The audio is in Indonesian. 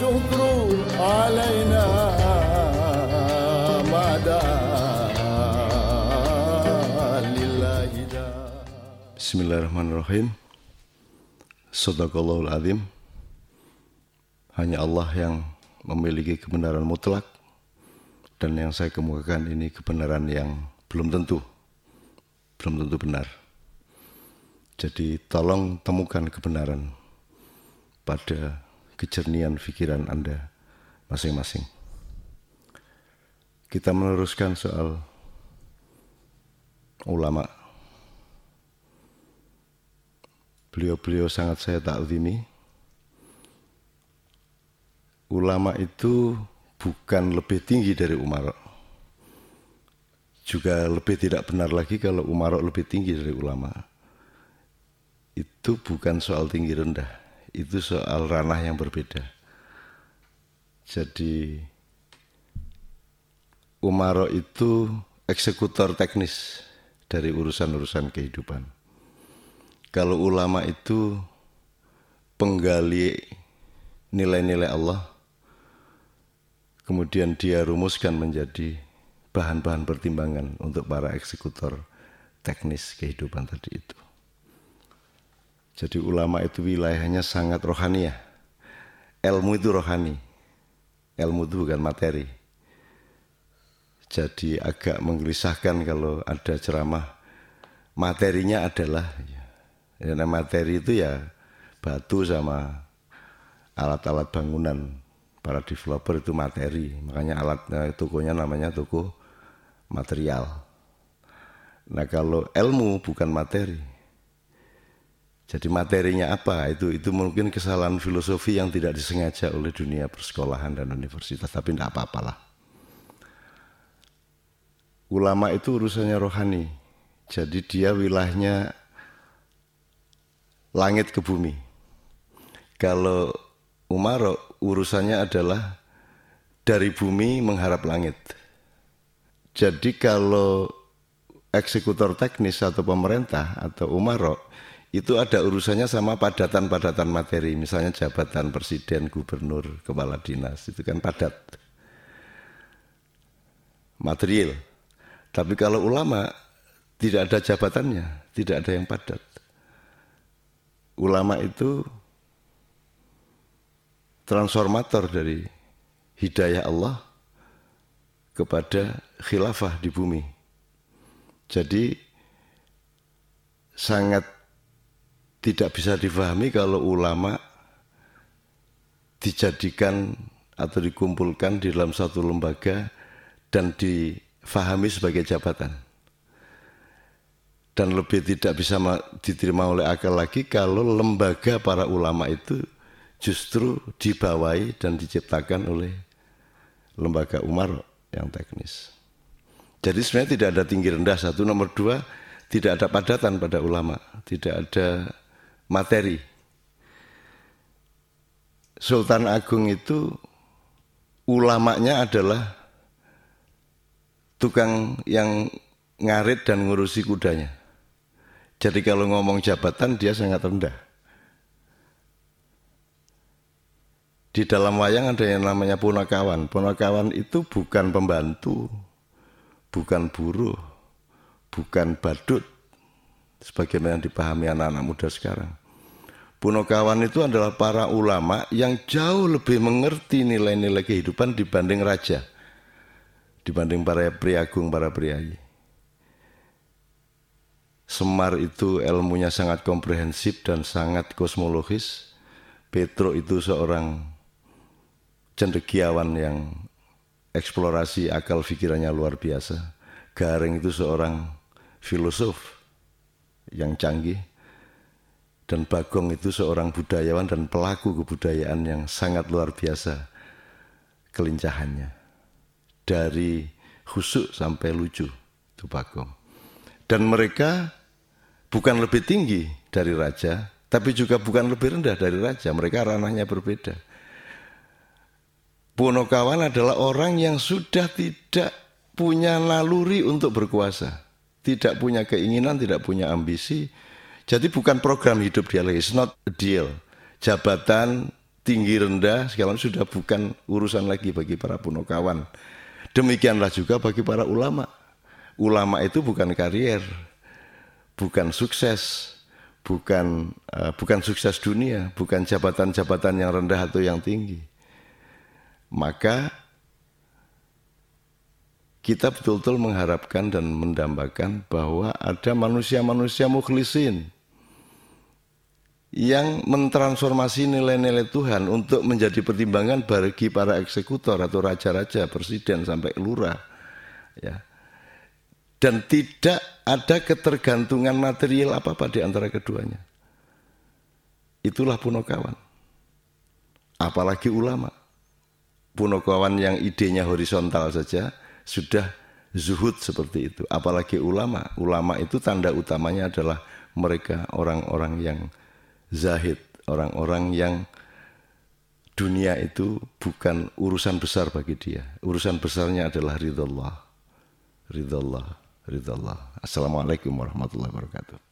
والشكر علينا ما دام لله دام Bismillahirrahmanirrahim Sadaqallahul azim Hanya Allah yang memiliki kebenaran mutlak Dan yang saya kemukakan ini kebenaran yang belum tentu Belum tentu benar Jadi tolong temukan kebenaran Pada kejernian pikiran Anda masing-masing Kita meneruskan soal ulama' beliau-beliau sangat saya takzimi. Ulama itu bukan lebih tinggi dari Umar. Juga lebih tidak benar lagi kalau Umar lebih tinggi dari ulama. Itu bukan soal tinggi rendah, itu soal ranah yang berbeda. Jadi Umar itu eksekutor teknis dari urusan-urusan kehidupan kalau ulama itu penggali nilai-nilai Allah, kemudian dia rumuskan menjadi bahan-bahan pertimbangan untuk para eksekutor teknis kehidupan tadi itu. Jadi ulama itu wilayahnya sangat rohani ya. Ilmu itu rohani. Ilmu itu bukan materi. Jadi agak menggelisahkan kalau ada ceramah materinya adalah ya, nah, materi itu ya batu sama alat-alat bangunan para developer itu materi makanya alat nah, tokonya namanya toko material nah kalau ilmu bukan materi jadi materinya apa itu itu mungkin kesalahan filosofi yang tidak disengaja oleh dunia persekolahan dan universitas tapi tidak apa-apalah ulama itu urusannya rohani jadi dia wilayahnya langit ke bumi. Kalau Umar urusannya adalah dari bumi mengharap langit. Jadi kalau eksekutor teknis atau pemerintah atau Umar itu ada urusannya sama padatan-padatan materi, misalnya jabatan presiden, gubernur, kepala dinas, itu kan padat. Material. Tapi kalau ulama tidak ada jabatannya, tidak ada yang padat ulama itu transformator dari hidayah Allah kepada khilafah di bumi. Jadi sangat tidak bisa difahami kalau ulama dijadikan atau dikumpulkan di dalam satu lembaga dan difahami sebagai jabatan dan lebih tidak bisa diterima oleh akal lagi kalau lembaga para ulama itu justru dibawahi dan diciptakan oleh lembaga Umar yang teknis. Jadi sebenarnya tidak ada tinggi rendah satu, nomor dua tidak ada padatan pada ulama, tidak ada materi. Sultan Agung itu ulamanya adalah tukang yang ngarit dan ngurusi kudanya. Jadi kalau ngomong jabatan dia sangat rendah. Di dalam wayang ada yang namanya punakawan. Punakawan itu bukan pembantu, bukan buruh, bukan badut, sebagaimana yang dipahami anak-anak muda sekarang. Punakawan itu adalah para ulama yang jauh lebih mengerti nilai-nilai kehidupan dibanding raja, dibanding para priagung, para priayi. Semar itu ilmunya sangat komprehensif dan sangat kosmologis. Petro itu seorang cendekiawan yang eksplorasi akal pikirannya luar biasa. Garing itu seorang filosof yang canggih. Dan Bagong itu seorang budayawan dan pelaku kebudayaan yang sangat luar biasa kelincahannya. Dari khusuk sampai lucu itu Bagong. Dan mereka bukan lebih tinggi dari raja, tapi juga bukan lebih rendah dari raja. Mereka ranahnya berbeda. Punokawan adalah orang yang sudah tidak punya naluri untuk berkuasa, tidak punya keinginan, tidak punya ambisi. Jadi bukan program hidup dia lagi, it's not a deal. Jabatan tinggi rendah segala sudah bukan urusan lagi bagi para punokawan. Demikianlah juga bagi para ulama. Ulama itu bukan karier, bukan sukses, bukan uh, bukan sukses dunia, bukan jabatan-jabatan yang rendah atau yang tinggi. Maka kita betul-betul mengharapkan dan mendambakan bahwa ada manusia-manusia mukhlisin yang mentransformasi nilai-nilai Tuhan untuk menjadi pertimbangan bagi para eksekutor atau raja-raja, presiden sampai lurah. Ya. Dan tidak ada ketergantungan material apa-apa di antara keduanya. Itulah punokawan. Apalagi ulama. Punokawan yang idenya horizontal saja sudah zuhud seperti itu. Apalagi ulama. Ulama itu tanda utamanya adalah mereka orang-orang yang zahid, orang-orang yang dunia itu bukan urusan besar bagi dia. Urusan besarnya adalah ridha Allah. Ridha Allah, ridha Allah. Assalamualaikum warahmatullahi wabarakatuh.